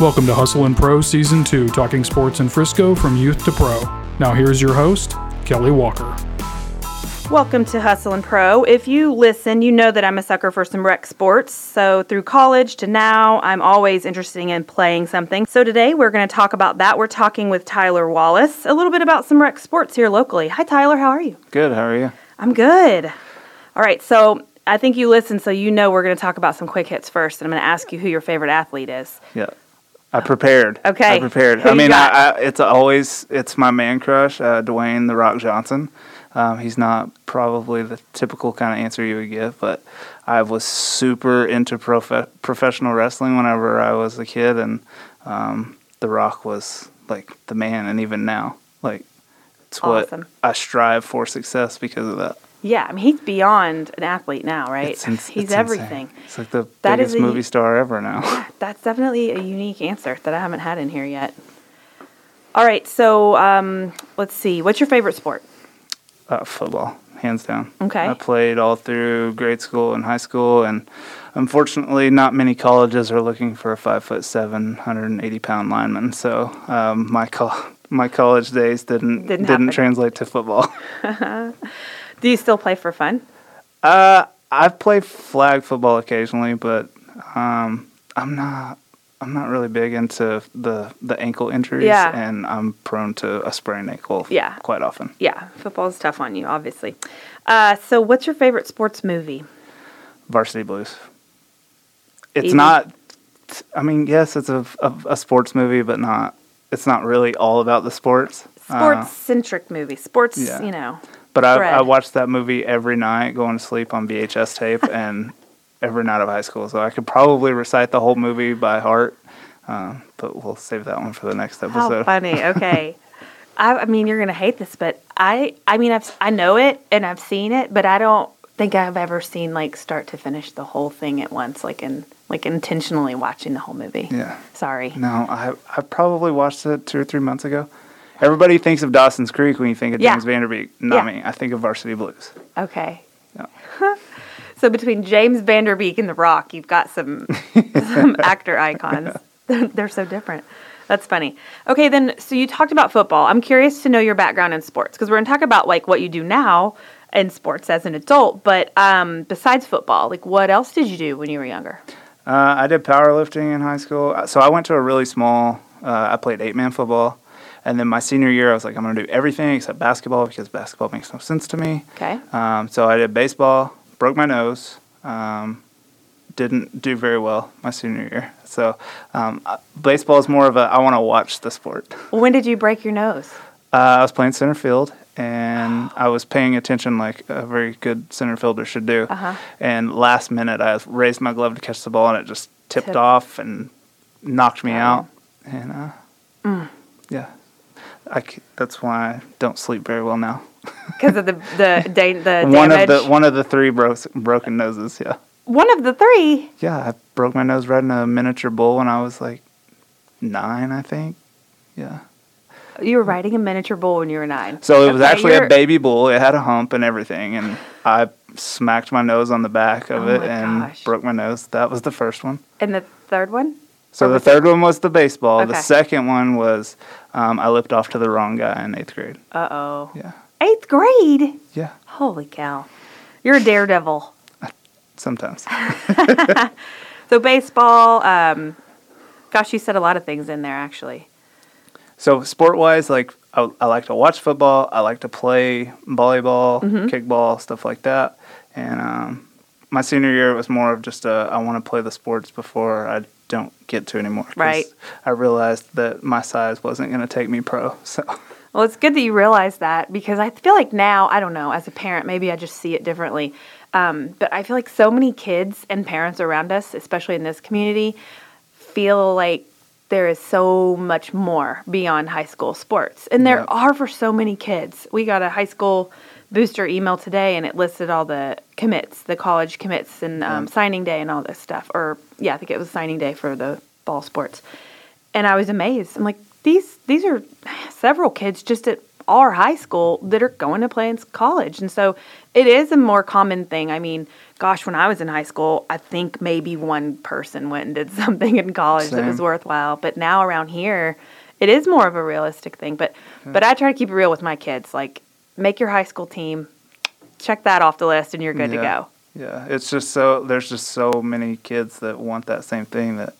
Welcome to Hustle and Pro Season 2, talking sports in Frisco from youth to pro. Now, here's your host, Kelly Walker. Welcome to Hustle and Pro. If you listen, you know that I'm a sucker for some rec sports. So, through college to now, I'm always interested in playing something. So, today we're going to talk about that. We're talking with Tyler Wallace a little bit about some rec sports here locally. Hi, Tyler. How are you? Good. How are you? I'm good. All right. So, I think you listened, so you know we're going to talk about some quick hits first. And I'm going to ask you who your favorite athlete is. Yeah. I prepared. Okay. I prepared. Who I mean. I, I, it's always it's my man crush, uh, Dwayne the Rock Johnson. Um, he's not probably the typical kind of answer you would get, but I was super into prof- professional wrestling whenever I was a kid, and um, the Rock was like the man, and even now, like it's Awesome. what I strive for success because of that. Yeah, I mean, he's beyond an athlete now, right? It's ins- he's it's insane. everything. It's like the That is biggest a- movie star ever now. That's definitely a unique answer that I haven't had in here yet. All right, so um, let's see. What's your favorite sport? Uh, football, hands down. Okay. I played all through grade school and high school, and unfortunately, not many colleges are looking for a five foot seven, 180 pound lineman. So um, my col- my college days didn't Didn't didn't, translate to football. Do you still play for fun? uh, I've played flag football occasionally, but um, I'm not. I'm not really big into the, the ankle injuries, Yeah. and I'm prone to a sprained ankle Yeah. quite often. Yeah, football's tough on you, obviously. Uh, so, what's your favorite sports movie? Varsity Blues. It's Easy. not. I mean, yes, it's a, a, a sports movie, but not. It's not really all about the sports. Uh, Sports centric movie. Sports, yeah. you know. But I, I watched that movie every night, going to sleep on VHS tape, and every night of high school. So I could probably recite the whole movie by heart. Uh, but we'll save that one for the next How episode. funny. Okay. I, I mean, you're gonna hate this, but I, I mean, I've, I know it and I've seen it, but I don't think I've ever seen like start to finish the whole thing at once, like in, like intentionally watching the whole movie. Yeah. Sorry. No, I I probably watched it two or three months ago. Everybody thinks of Dawson's Creek when you think of Yeah. James Van Der Beek. Not Yeah. me. I think of Varsity Blues. Okay. Yeah. So between James Van Der Beek and The Rock, you've got some some actor icons. They're so different. That's funny. Okay, then so you talked about football. I'm curious to know your background in sports because we're going to talk about like what you do now in sports as an adult. But um, besides football, like what else did you do when you were younger? Uh, I did powerlifting in high school. So I went to a really small. Uh, I played eight man football, and then my senior year, I was like, I'm going to do everything except basketball because basketball makes no sense to me. Okay. Um, so I did baseball, broke my nose, um, didn't do very well my senior year. So um, uh, baseball is more of a I want to watch the sport. When did you break your nose? Uh, I was playing center field, and I was paying attention like a very good center fielder should do. Uh-huh. And last minute, I raised my glove to catch the ball, and it just tipped Tip. off and knocked me Oh. out. And uh, yeah, I that's why I don't sleep very well now. Because of the the da- the one damage. of the one of the three bro- broken noses. Yeah, One of the three. yeah. I broke my nose riding a miniature bull when I was like nine, I think. Yeah. You were riding a miniature bull when you were nine. So it was Okay, actually you're- a baby bull. It had a hump and everything, and I smacked my nose on the back of Oh it and gosh. broke my nose. That was the first one. And the third one? So the third one was the baseball. The second one was um, I lipped off to the wrong guy in eighth grade. Uh oh. Yeah, Eighth grade. yeah. Holy cow. You're a daredevil. Sometimes. So baseball, um, gosh, you said a lot of things in there actually. So sport wise, like I, I like to watch football. I like to play volleyball, Mm-hmm. kickball, stuff like that. And um, my senior year, it was more of just a, I want to play the sports before I don't get to anymore. Right. I realized that my size wasn't going to take me pro. So Well, it's good that you realize that because I feel like now, I don't know, as a parent, maybe I just see it differently. Um, but I feel like so many kids and parents around us, especially in this community, feel like there is so much more beyond high school sports. And there Yep. are for so many kids. We got a high school booster email today and it listed all the commits, the college commits and um, signing day and all this stuff. Or, yeah, I think it was signing day for the ball sports. And I was amazed. I'm like, these these are several kids just at our high school that are going to play in college. And so it is a more common thing. I mean, gosh, when I was in high school, I think maybe one person went and did something in college that was worthwhile. But now around here, it is more of a realistic thing. But but I try to keep it real with my kids. Like, make your high school team, check that off the list, and you're good to go. Yeah, it's just so there's just so many kids that want that same thing that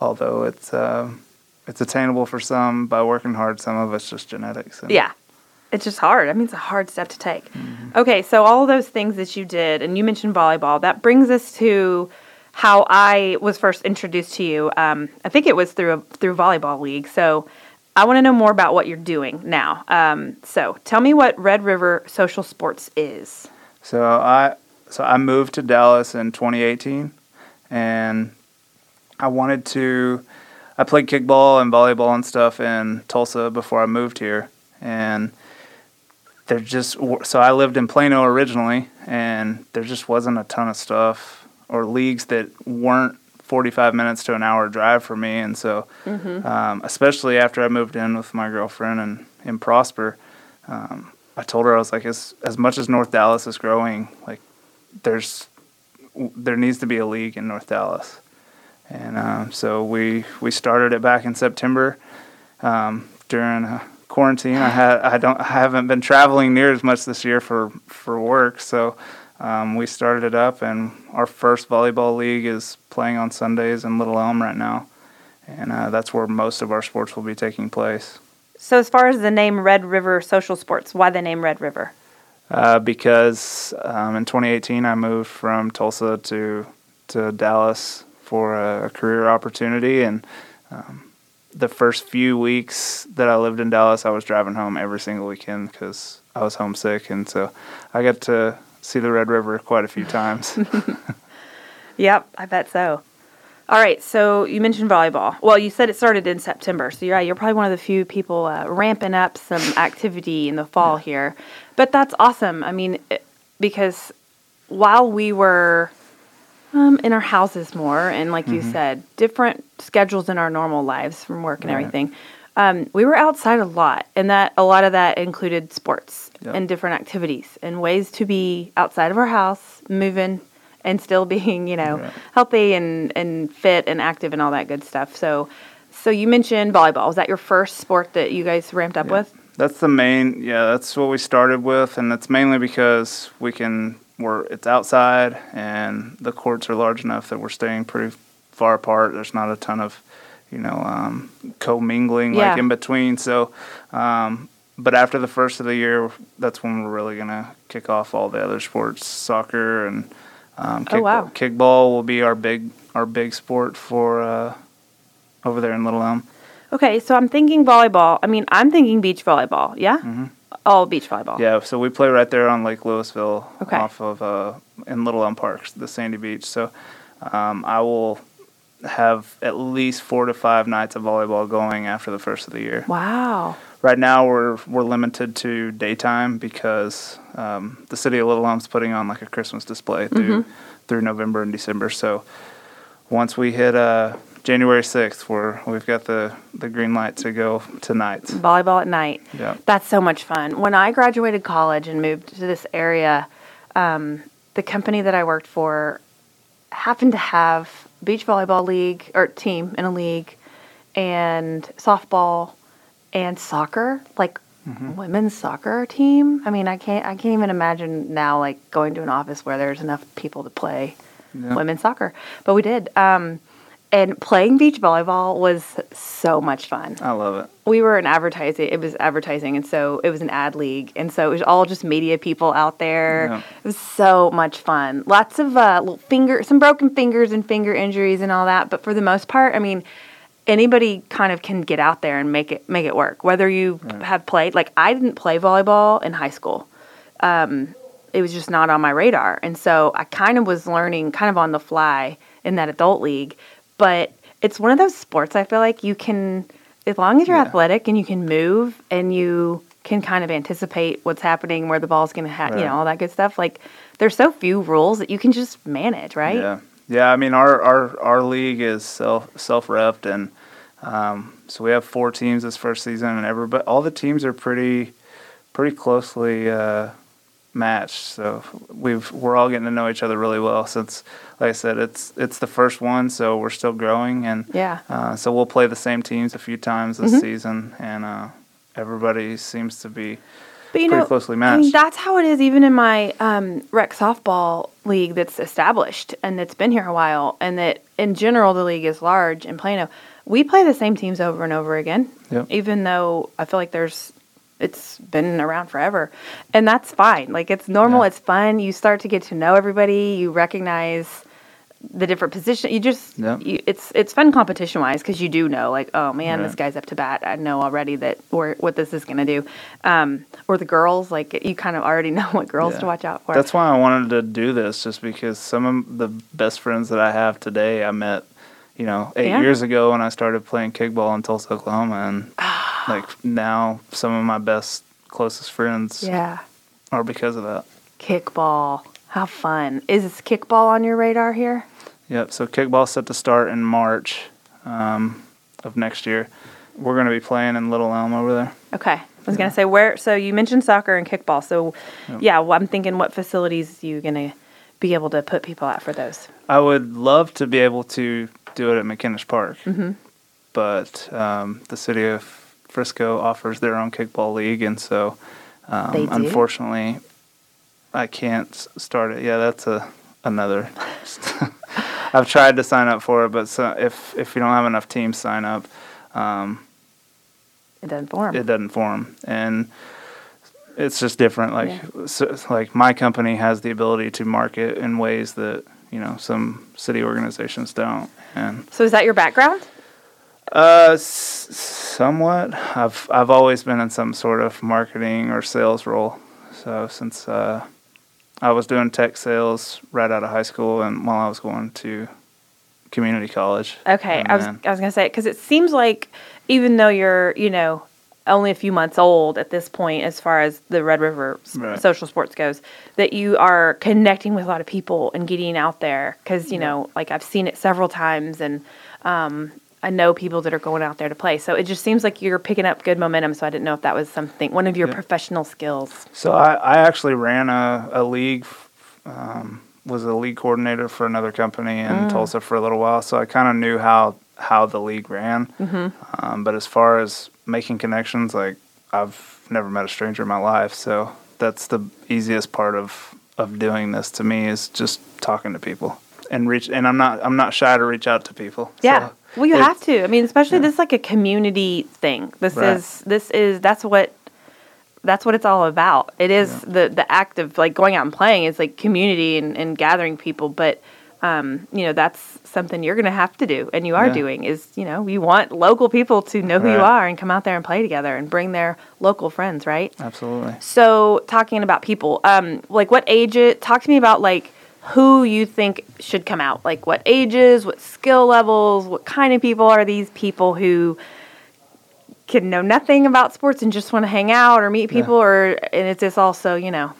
although it's um it's attainable for some by working hard, some of it's just genetics. And Yeah. It's just hard. I mean, it's a hard step to take. Mm-hmm. Okay, so all those things that you did, and you mentioned volleyball, that brings us to how I was first introduced to you. Um, I think it was through a through volleyball league. So I want to know more about what you're doing now. Um, so tell me what Red River Social Sports is. So I so I moved to Dallas in 2018, and I wanted to. I played kickball and volleyball and stuff in Tulsa before I moved here, and there just so I lived in Plano originally, and there just wasn't a ton of stuff or leagues that weren't 45 minutes to an hour drive for me, and so um, especially after I moved in with my girlfriend and in Prosper. Um, I told her I was like, as as much as North Dallas is growing, like there's there needs to be a league in North Dallas, and um, so we we started it back in September um, during uh, quarantine. I had I don't I haven't been traveling near as much this year for for work, so um, we started it up, and our first volleyball league is playing on Sundays in Little Elm right now, and uh, that's where most of our sports will be taking place. So as far as the name Red River Social Sports, why the name Red River? uh, because um, in 2018 I moved from Tulsa to to Dallas for a, a career opportunity, and um, the first few weeks that I lived in Dallas, I was driving home every single weekend because I was homesick, and so I got to see the Red River quite a few times. Yep, I bet so. All right, so you mentioned volleyball. Well, you said it started in September, so you're right. You're probably one of the few people uh, ramping up some activity in the fall here, but that's awesome. I mean, it, because while we were um, in our houses more, and like you said, different schedules in our normal lives from work and Right. everything, um, we were outside a lot, and that a lot of that included sports Yep. and different activities and ways to be outside of our house, moving, and still being, you know, Right. healthy and and fit and active and all that good stuff. So, so you mentioned volleyball. Was that your first sport that you guys ramped up with? That's the main, yeah. That's what we started with, and that's mainly because we can. We're it's outside, and the courts are large enough that we're staying pretty far apart. There's not a ton of, you know, um, commingling Yeah. like in between. So, um, but after the first of the year, that's when we're really gonna kick off all the other sports, soccer and um, Oh, kickball. wow. Kickball will be our big our big sport for uh, over there in Little Elm. Okay, so I'm thinking volleyball. I mean, I'm thinking beach volleyball. Yeah, Mm-hmm. All beach volleyball. Yeah, so we play right there on Lake Lewisville, Okay. off of uh, in Little Elm Park, the Sandy Beach. So um, I will have at least four to five nights of volleyball going after the first of the year. Wow. Right now, we're we're limited to daytime because um, the city of Little Elm's putting on like a Christmas display through Mm-hmm. through November and December. So once we hit uh, January sixth, we're we've got the the green light to go tonight. Volleyball at night. Yeah. That's so much fun. When I graduated college and moved to this area, um, the company that I worked for happened to have beach volleyball league or team in a league and softball and soccer, like women's soccer team. I mean, I can't I can't even imagine now like going to an office where there's enough people to play Yeah. women's soccer. But we did. Um, and playing beach volleyball was so much fun I love it. we were in advertising. It was advertising, and so it was an ad league, and so it was all just media people out there. Yeah. It was so much fun. Lots of uh, little finger, some broken fingers and finger injuries and all that. But for the most part, I mean, anybody kind of can get out there and make it make it work. Whether you have played, like I didn't play volleyball in high school. Um, it was just not on my radar, and so I kind of was learning kind of on the fly in that adult league. But it's one of those sports I feel like you can, as long as you're Yeah. athletic and you can move and you can kind of anticipate what's happening, where the ball's going to have, you know, all that good stuff. Like there's so few rules that you can just manage, right? Yeah, yeah. I mean, our our our league is self self repped, and um, so we have four teams this first season, and everybody, all the teams are pretty pretty closely uh, matched. So we've we're all getting to know each other really well since, like I said, it's it's the first one, so we're still growing, and Yeah. uh, so we'll play the same teams a few times this Mhm. season, and uh, everybody seems to be But you pretty know, closely I mean, matched. that's how it is even in my um, rec softball league that's established and that's been here a while, and that in general the league is large in Plano. We play the same teams over and over again, Yep. even though I feel like there's it's been around forever, and that's fine. Like it's normal, Yeah. it's fun. You start to get to know everybody. You recognize the different position. You just Yep. you, it's it's fun competition wise because you do know like oh man this guy's up to bat. I know already that or what this is gonna do. Um, or the girls like you kind of already know what girls to watch out for. That's why I wanted to do this, just because some of the best friends that I have today, I met, you know, eight Yeah. years ago when I started playing kickball in Tulsa, Oklahoma, and like now, some of my best, closest friends yeah are because of that. kickball. How fun is this kickball on your radar here? Yep. So kickball's set to start in March um, of next year. We're going to be playing in Little Elm over there. Okay. I was gonna say where. So you mentioned soccer and kickball. So Yep. yeah, well, I'm thinking what facilities you gonna be able to put people at for those? I would love to be able to do it at McKinnis Park, Mm-hmm. but um, the city of Frisco offers their own kickball league, and so um, unfortunately, I can't start it. Yeah, that's a another. I've tried to sign up for it, but so if if you don't have enough teams sign up, um, It doesn't form. it doesn't form, and it's just different. Like so, like my company has the ability to market in ways that you know some city organizations don't, and so is that your background? uh, s- somewhat. I've I've always been in some sort of marketing or sales role. So since uh, I was doing tech sales right out of high school, and while I was going to community college. Okay, I was I was gonna say because it seems like even though you're you know only a few months old at this point as far as the Red River s- Right. social sports goes, that you are connecting with a lot of people and getting out there because you Yeah. know like I've seen it several times and um, I know people that are going out there to play. So it just seems like you're picking up good momentum. So I didn't know if that was something one of your Yeah. professional skills. So I, I actually ran a, a league, um, was a league coordinator for another company in Mm. Tulsa for a little while. So I kind of knew how how the league ran. Mm-hmm. Um, but as far as making connections, like I've never met a stranger in my life. So that's the easiest part of of doing this to me is just talking to people and reach. And I'm not I'm not shy to reach out to people. Yeah. So well, you it- have to. I mean, especially yeah. this is like a community thing. This Right. is this is that's what that's what it's all about. It is Yeah. the the act of like going out and playing is like community and, and gathering people, but um, you know, that's something you're gonna have to do and you are Yeah. doing is, you know, you want local people to know who you are and come out there and play together and bring their local friends, right? Absolutely. So, talking about people, um, like what age? It, talk to me about like who you think should come out. Like what ages, what skill levels, what kind of people are these people who can know nothing about sports and just want to hang out or meet Yeah. people, or and it's just also you know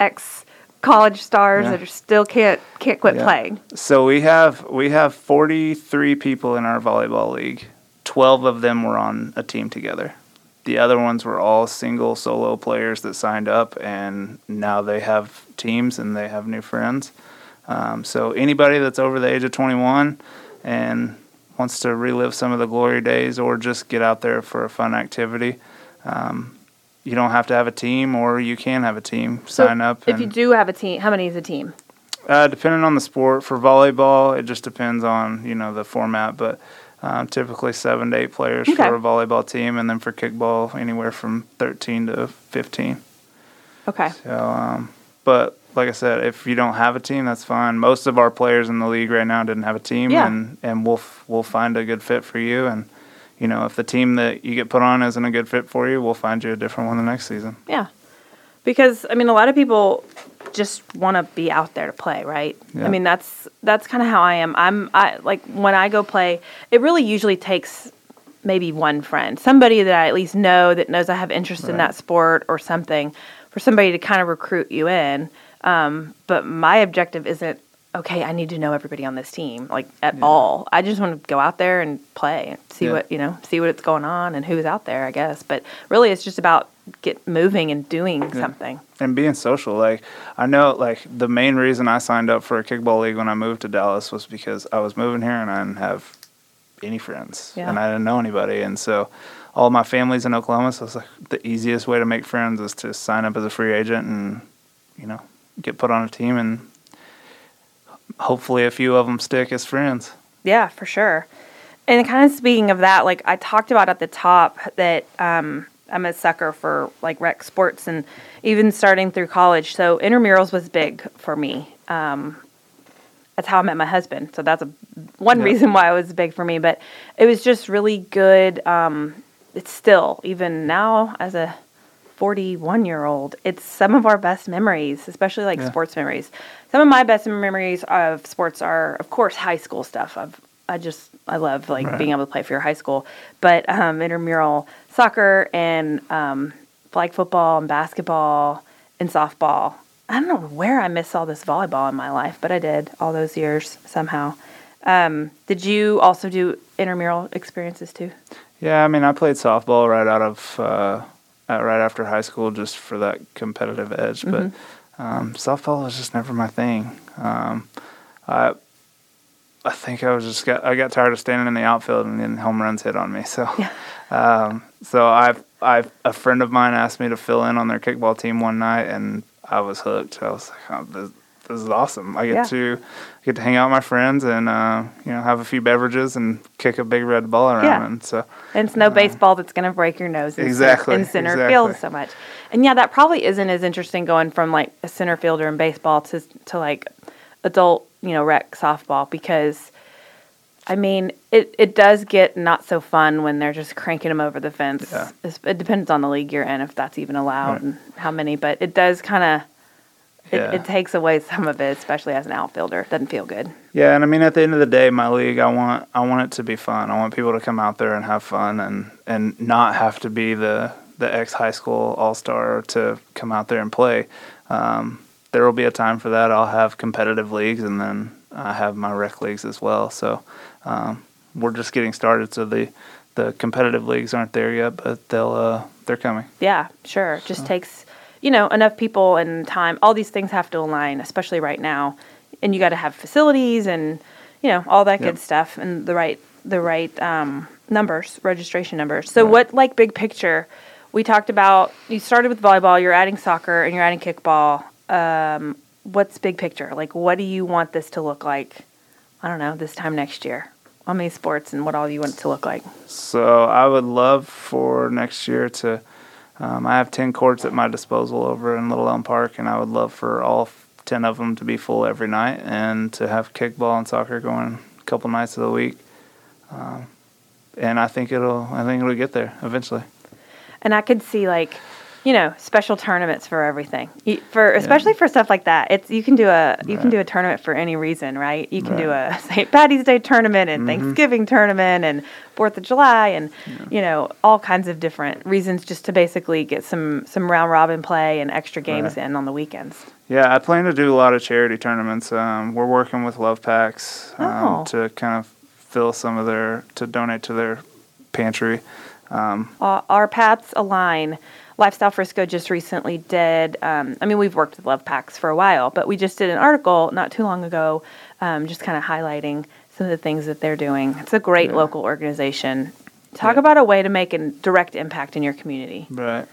ex college stars Yeah. that are still can't can't quit Yeah. playing. So we have we have 43 people in our volleyball league. 12 of them were on a team together. The other ones were all single solo players that signed up and now they have teams and they have new friends. Um, so anybody that's over the age of 21 and wants to relive some of the glory days or just get out there for a fun activity, um, you don't have to have a team or you can have a team. So Sign up. If and- you do have a team, how many is a team? uh, depending on the sport, for volleyball, it just depends on you know the format, but um, typically seven to eight players Okay. for a volleyball team, and then for kickball, anywhere from thirteen to fifteen. Okay. So, um, but like I said, if you don't have a team, that's fine. Most of our players in the league right now didn't have a team, Yeah. and and we'll we'll find a good fit for you, and you know if the team that you get put on isn't a good fit for you, we'll find you a different one the next season. Yeah. Because I mean a lot of people just want to be out there to play, right? I mean that's that's kind of how I am. I'm I like when I go play, it really usually takes maybe one friend, somebody that I at least know that knows I have interest in that sport or something, for somebody to kind of recruit you in. Um, but my objective isn't okay, I need to know everybody on this team, like at all. I just want to go out there and play and see Yeah. what, you know, see what's going on and who's out there, I guess. But really, it's just about get moving and doing something. and being social. Like I know, like the main reason I signed up for a kickball league when I moved to Dallas was because I was moving here and I didn't have any friends Yeah. and I didn't know anybody, and so all my family's in Oklahoma. So it's like the easiest way to make friends is to sign up as a free agent and you know get put on a team and hopefully a few of them stick as friends. Yeah, for sure. And kind of speaking of that, like I talked about at the top that um, I'm a sucker for like rec sports and even starting through college. So intramurals was big for me. Um, that's how I met my husband. So that's a one Yeah. reason why it was big for me. But it was just really good. Um, it's still even now as a 41 year old, it's some of our best memories, especially like Yeah. sports memories. Some of my best memories of sports are, of course, high school stuff. I've, I just, I love like Right. being able to play for your high school, but um, intramural soccer and um, flag football and basketball and softball. I don't know where I missed all this volleyball in my life, but I did all those years somehow. Um, did you also do intramural experiences too? Yeah, I mean, I played softball right out of uh, uh, right after high school just for that competitive edge, but um, softball was just never my thing. Um, I I think I was just got I got tired of standing in the outfield and then home runs hit on me. So um, so I I a friend of mine asked me to fill in on their kickball team one night, and I was hooked. I was like, oh, this, is awesome. I get Yeah. to get to hang out with my friends and uh, you know have a few beverages and kick a big red ball around. Yeah. And so And it's no baseball that's going to break your nose Exactly, in center exactly. field so much. And yeah, that probably isn't as interesting going from like a center fielder in baseball to to like adult, you know, rec softball because I mean, it, it does get not so fun when they're just cranking them over the fence. Yeah. It depends on the league you're in if that's even allowed Right. and how many, but it does kind of it, Yeah. it takes away some of it, especially as an outfielder. It doesn't feel good. Yeah, and I mean, at the end of the day, my league, I want I want it to be fun. I want people to come out there and have fun, and and not have to be the the ex high school all star to come out there and play. Um, there will be a time for that. I'll have competitive leagues, and then I have my rec leagues as well. So um, we're just getting started. So the the competitive leagues aren't there yet, but they'll uh, they're coming. Yeah, sure. It just takes, you know, enough people and time. All these things have to align, especially right now. And you got to have facilities and, you know, all that Yep. good stuff and the right the right um, numbers, registration numbers. So what like big picture? We talked about you started with volleyball, you're adding soccer and you're adding kickball. Um, what's big picture? Like what do you want this to look like? I don't know, this time next year. How many sports and what all you want it to look like? So I would love for next year to. Um, I have ten courts at my disposal over in Little Elm Park, and I would love for all ten of them to be full every night, and to have kickball and soccer going a couple nights of the week. Um, and I think it'll. I think it'll get there eventually. and I could see like, you know, special tournaments for everything. You- For especially for stuff like that, it's you can do a you can do a tournament for any reason, right? You can do a St. Patty's Day tournament and Thanksgiving tournament and Fourth of July and you know all kinds of different reasons just to basically get some some round robin play and extra games Right. in on the weekends. Yeah, I plan to do a lot of charity tournaments. Um, we're working with LovePacs um, Oh. to kind of fill some of their to donate to their pantry. Um, Uh, our paths align. Lifestyle Frisco just recently did. Um, I mean, we've worked with LovePacs for a while, but we just did an article not too long ago, um, just kind of highlighting some of the things that they're doing. It's a great Yeah. local organization. Talk Yeah. about a way to make a direct impact in your community. Right.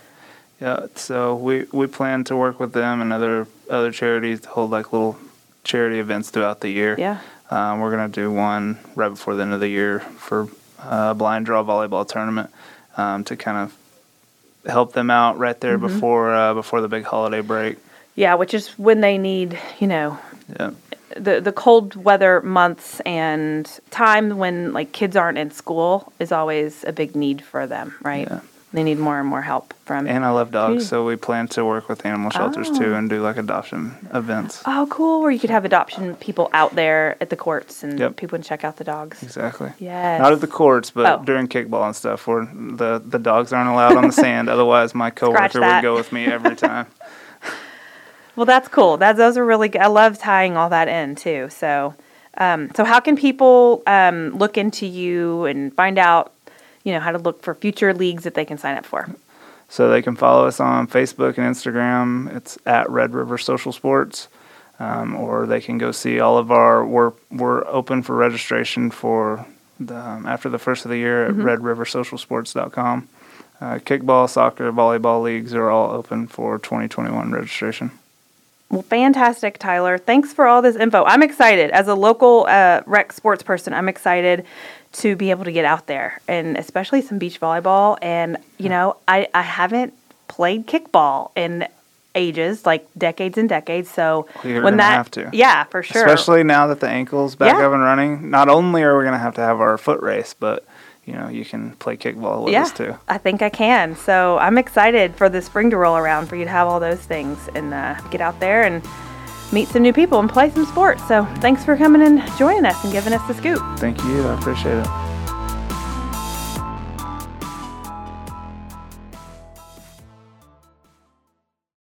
Yeah. So we we plan to work with them and other other charities to hold like little charity events throughout the year. Yeah. Um, we're gonna do one right before the end of the year for uh, a blind draw volleyball tournament um, to kind of help them out right there Mm-hmm. before uh, before the big holiday break. Yeah, which is when they need, you know, Yeah. the the cold weather months and time when like kids aren't in school is always a big need for them, right? Yeah. They need more and more help from And I love dogs, so we plan to work with animal shelters Oh. too and do like adoption events. Oh, cool! Where you could have adoption people out there at the courts and Yep. people can check out the dogs. Exactly. Yes. Not at the courts, but Oh. during kickball and stuff, where the the dogs aren't allowed on the sand. Otherwise, my coworker would go with me every time. Well, that's cool. That those are really good. I love tying all that in too. So, um, so how can people um, look into you and find out, you know, how to look for future leagues that they can sign up for? So they can follow us on Facebook and Instagram. It's at Red River Social Sports, um, or they can go see all of our. We're we're open for registration for the, um, after the first of the year at RedRiverSocialSports.com. Uh, kickball, soccer, volleyball leagues are all open for 2021 registration. Well, fantastic, Tyler. Thanks for all this info. I'm excited. As a local uh, rec sports person, I'm excited to be able to get out there and especially some beach volleyball. And, you know, I, I haven't played kickball in ages, like decades and decades. So You're when gonna that, have to. yeah, for sure. Especially now that the ankle's back Yeah. up and running. Not only are we going to have to have our foot race, but you know you can play kickball with yeah, us too. I think I can. So I'm excited for the spring to roll around for you to have all those things and uh, get out there and meet some new people and play some sports. So thanks for coming and joining us and giving us the scoop. Thank you. I appreciate it.